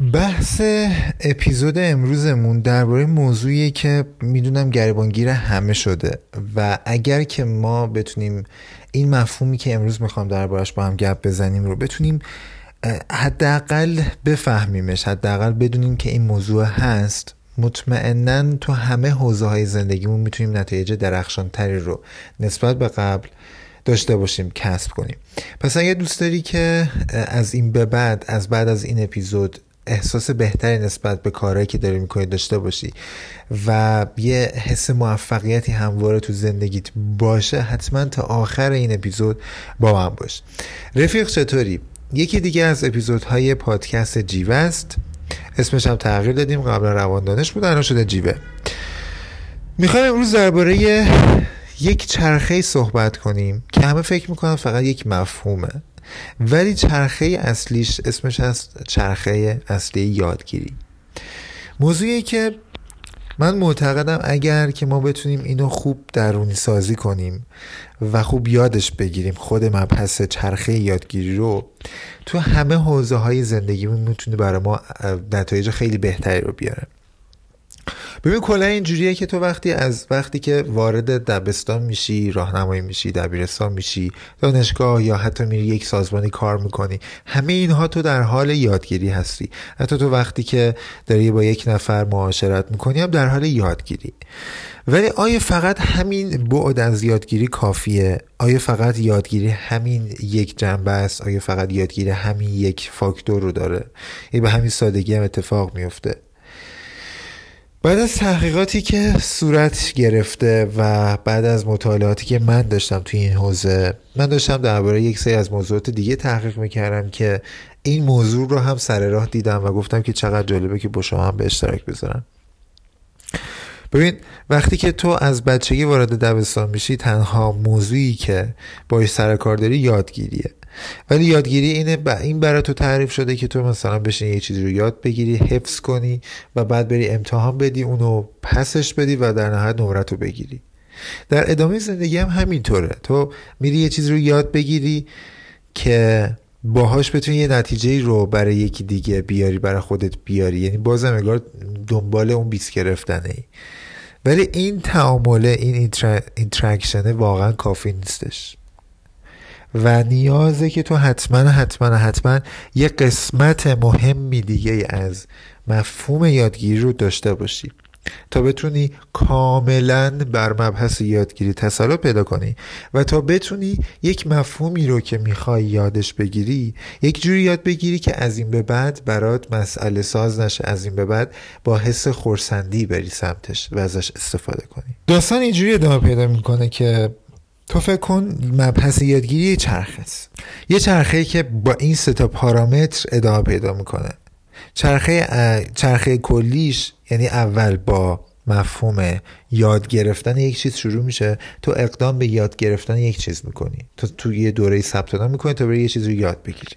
بحث اپیزود امروزمون درباره موضوعی که می‌دونم گریبانگیر همه شده و اگر که ما بتونیم این مفهومی که امروز می‌خوام دربارش با هم گپ بزنیم رو بتونیم حداقل بفهمیمش حداقل بدونیم که این موضوع هست. مطمئنا تو همه حوزه های زندگیمون می‌تونیم نتایج درخشان تری رو نسبت به قبل داشته باشیم کسب کنیم. پس اگه دوست داری که از این به بعد از بعد از این اپیزود احساس بهتری نسبت به کارهایی که داری می‌کنی داشته باشی و یه حس موفقیتی همواره تو زندگیت باشه حتما تا آخر این اپیزود با من باش. رفیق چطوری؟ یکی دیگه از اپیزودهای پادکست جیوه است. اسمش هم تغییر دادیم قبلا روان دانش بود الان شده جیوه. می‌خوایم امروز درباره یک چرخه صحبت کنیم که همه فکر می‌کنن فقط یک مفهومه. ولی چرخه اصلیش اسمش هست چرخه اصلی یادگیری. موضوعی که من معتقدم اگر که ما بتونیم اینو خوب درونی سازی کنیم و خوب یادش بگیریم خود مبحث چرخه یادگیری رو تو همه حوزه های زندگیمون می‌تونه برای ما نتایج خیلی بهتری رو بیاره. ببین کلا اینجوریه که تو وقتی از وقتی که وارد دبستان میشی راهنمایی میشی دبیرستان میشی دانشگاه یا حتی میری یک سازمانی کار می‌کنی همه اینها تو در حال یادگیری هستی. حتی تو وقتی که داری با یک نفر معاشرت می‌کنی هم در حال یادگیری. ولی آیا فقط همین بعد از یادگیری کافیه؟ آیا فقط یادگیری همین یک جنبه است؟ آیا فقط یادگیری همین یک فاکتور رو داره؟ ای به همین سادگی هم اتفاق میفته بعد از تحقیقاتی که صورت گرفته و بعد از مطالعاتی که من داشتم توی این حوزه من داشتم درباره یک سری از موضوعات دیگه تحقیق می‌کردم که این موضوع رو هم سر راه دیدم و گفتم که چقدر جالبه که با شما هم به اشتراک بذارم. ببین وقتی که تو از بچگی وارد دبستان میشی تنها موضوعی که باش سر کار داری یادگیریه. ولی یادگیری اینه ب... این برای تو تعریف شده که تو مثلا بشین یه چیزی رو یاد بگیری حفظ کنی و بعد بری امتحان بدی اونو پسش بدی و در نهایت نمرت رو بگیری. در ادامه زندگی هم همینطوره. تو میری یه چیزی رو یاد بگیری که باهاش بتونی یه نتیجه رو برای یکی دیگه بیاری برای خودت بیاری. یعنی بازم انگار دنبال اون بیس گرفتنه ای. ولی این تعامله این اینتراکشنه واقعا کافی نیستش. و نیازه که تو حتما حتما حتما یه قسمت مهمی دیگه از مفهوم یادگیری رو داشته باشی تا بتونی کاملا بر مبحث یادگیری تسلط پیدا کنی و تا بتونی یک مفهومی رو که می‌خوای یادش بگیری یک جوری یاد بگیری که از این به بعد برات مسئله ساز نشه از این به بعد با حس خورسندی بری سمتش و ازش استفاده کنی. داستان اینجوری ادامه پیدا می‌کنه که تو فکر کن مبحث یادگیری چرخه است. یه چرخه که با این ستا پارامتر ادامه پیدا می‌کنه. چرخه چرخه کلیش یعنی اول با مفهوم یاد گرفتن یک چیز شروع میشه تو اقدام به یاد گرفتن یک چیز می‌کنی. تو تو یه دوره ثبت نام می‌کنی تا بری یه چیز رو یاد بگیری.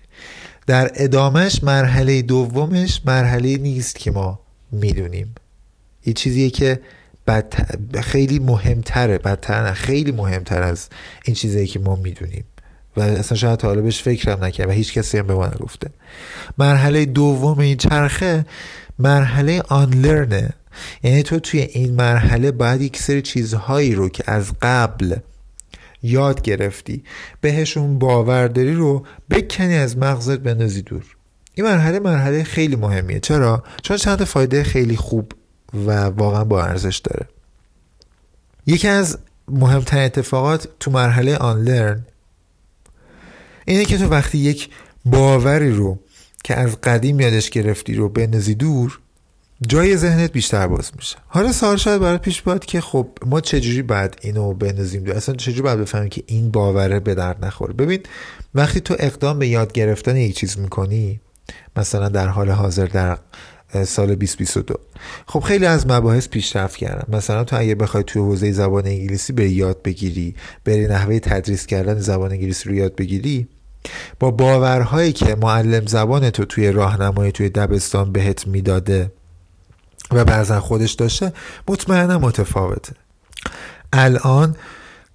در ادامهش مرحله دومش مرحله نیست که ما می‌دونیم. یه چیزیه که بد... خیلی مهمتره بدتر نه خیلی مهمتر از این چیزی که ما می‌دونیم. و اصلا شاید حالا بهش فکرم نکرد و هیچ کسی هم به ما نگفته. مرحله دوم این چرخه مرحله آنلرنه یعنی تو توی این مرحله باید یک سری چیزهایی رو که از قبل یاد گرفتی بهشون باور داری رو بکنی از مغزت بندازی دور. این مرحله مرحله خیلی مهمیه. چرا؟ چون چند فایده خیلی خوب و واقعا با ارزش داره. یکی از مهمترین اتفاقات تو مرحله آنلرن اینه که تو وقتی یک باوری رو که از قدیم یادش گرفتی رو بندازی دور جای ذهنت بیشتر باز میشه. حالا سوال شاید برای پیش باید که خب ما چجوری بعد اینو بندازیم دور؟ اصلا چجوری باید بفهمیم که این باوره به درد نخوره؟ ببین وقتی تو اقدام به یاد گرفتن یک چیز می‌کنی مثلا در حال حاضر در سال 2022 خب خیلی از مباحث پیشرفت کردن. مثلا تو اگه بخوای توی حوزه زبان انگلیسی بری یاد بگیری بری نحوه تدریس کردن زبان انگلیسی رو یاد بگیری با باورهایی که معلم زبان تو توی راهنمایی توی دبستان بهت می‌داده و بعضا خودش داشته مطمئنا متفاوته. الان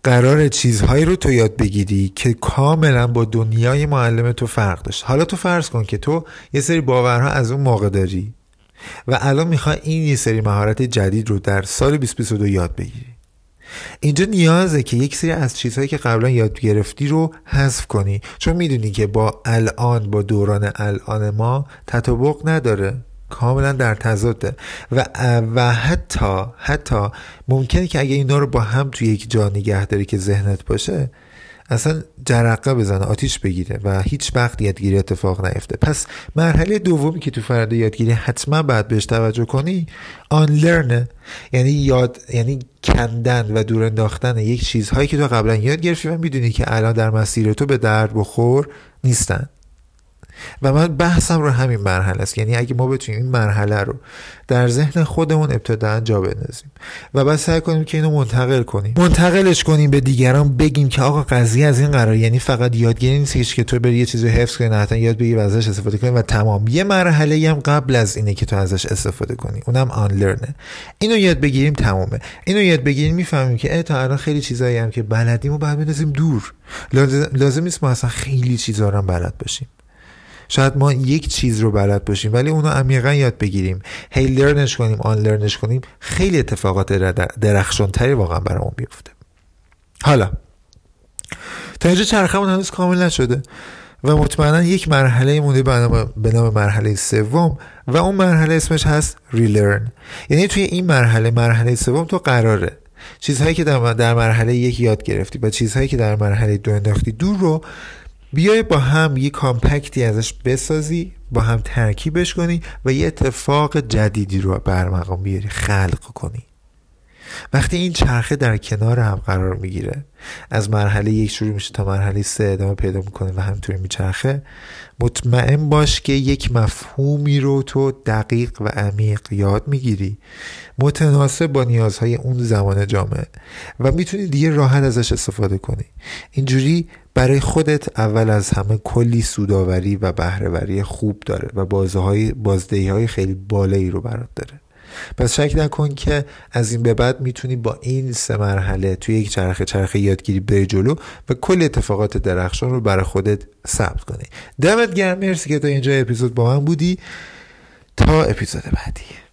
قرار چیزهایی رو تو یاد بگیری که کاملا با دنیای معلم تو فرق داشت. حالا تو فرض کن که تو یه سری باورها از اون موقع داری. و الان می‌خوای این یه سری مهارت جدید رو در سال 2022 یاد بگیری. اینجا نیازه که یک سری از چیزهایی که قبلا یاد گرفتی رو حذف کنی. چون می‌دونی که با الان با دوران الان ما تطابق نداره. کاملا در تضاده. و و حتی حتی ممکنه که اگه اینا رو با هم توی یک جا نگه داری که ذهنت باشه اصلا جرقه بزنه آتیش بگیره و هیچ وقت یادگیری اتفاق نیفته. پس مرحله دومی که تو فرده یادگیری حتما باید بهش توجه کنی آن لرنه یعنی یاد یعنی کندن و دور انداختن یک چیزهایی که تو قبلا یاد گرفتی و می‌دونی که الان در مسیر تو به درد بخور نیستن. و من بحثم رو همین مرحله است. یعنی اگه ما بتونیم این مرحله رو در ذهن خودمون ابتدا جا بندازیم. و بعد سعی کنیم که اینو منتقل کنیم. منتقلش کنیم به دیگران بگیم که آقا قضیه از این قرار یعنی فقط یادگیری نیست که تو بری یه چیزی حفظ کنی حتما یاد بگیری و ازش استفاده کنی. و تمام. یه مرحله هم قبل از اینه که تو ازش استفاده کنی. اونم آن لرنه اینو یاد بگیریم تمامه اینو یاد بگیریم می‌فهمیم که تا الان خیلی چیزایی هم که بلدیم و بعد بندازیم دور. لازم نیست ما اصلا خیلی چیزا رو بلد باشیم. شاید ما یک چیز رو بلد باشیم ولی اونو عمیقا یاد بگیریم. هی لرنش کنیم آن لرنش کنیم خیلی اتفاقات درخشانتری واقعا برامون بیفته. حالا تا اینجا چرخمون هنوز کامل نشده و مطمئنا یک مرحله مونده به نام مرحله سوم و اون مرحله اسمش هست ریلرن یعنی توی این مرحله مرحله سوم تو قراره. چیزهایی که در مرحله یک یاد گرفتی و چیزهایی که در مرحله دو انداختی دور رو بیای با هم یه کامپکتی ازش بسازی با هم ترکیبش کنی و یه اتفاق جدیدی رو برمقام بیاری خلق کنی. وقتی این چرخه در کنار هم قرار می‌گیره از مرحله یک شروع میشه تا مرحله سه ادامه پیدا می‌کنه و همینطوری میچرخه مطمئن باش که یک مفهومی رو تو دقیق و عمیق یاد می‌گیری. متناسب با نیازهای اون زمان جامعه. و می‌تونی دیگه راحت ازش استفاده کنی. اینجوری برای خودت اول از همه کلی سوداوری و بهرهوری خوب داره و بازدهی های خیلی بالایی رو برات داره. پس شک نکن که از این به بعد می‌تونی با این سه مرحله توی یک چرخه چرخه یادگیری بری جلو و کل اتفاقات درخشان رو برای خودت ثبت کنی. دمت گرم. مرسی که تا اینجا اپیزود با من بودی. تا اپیزود بعدی.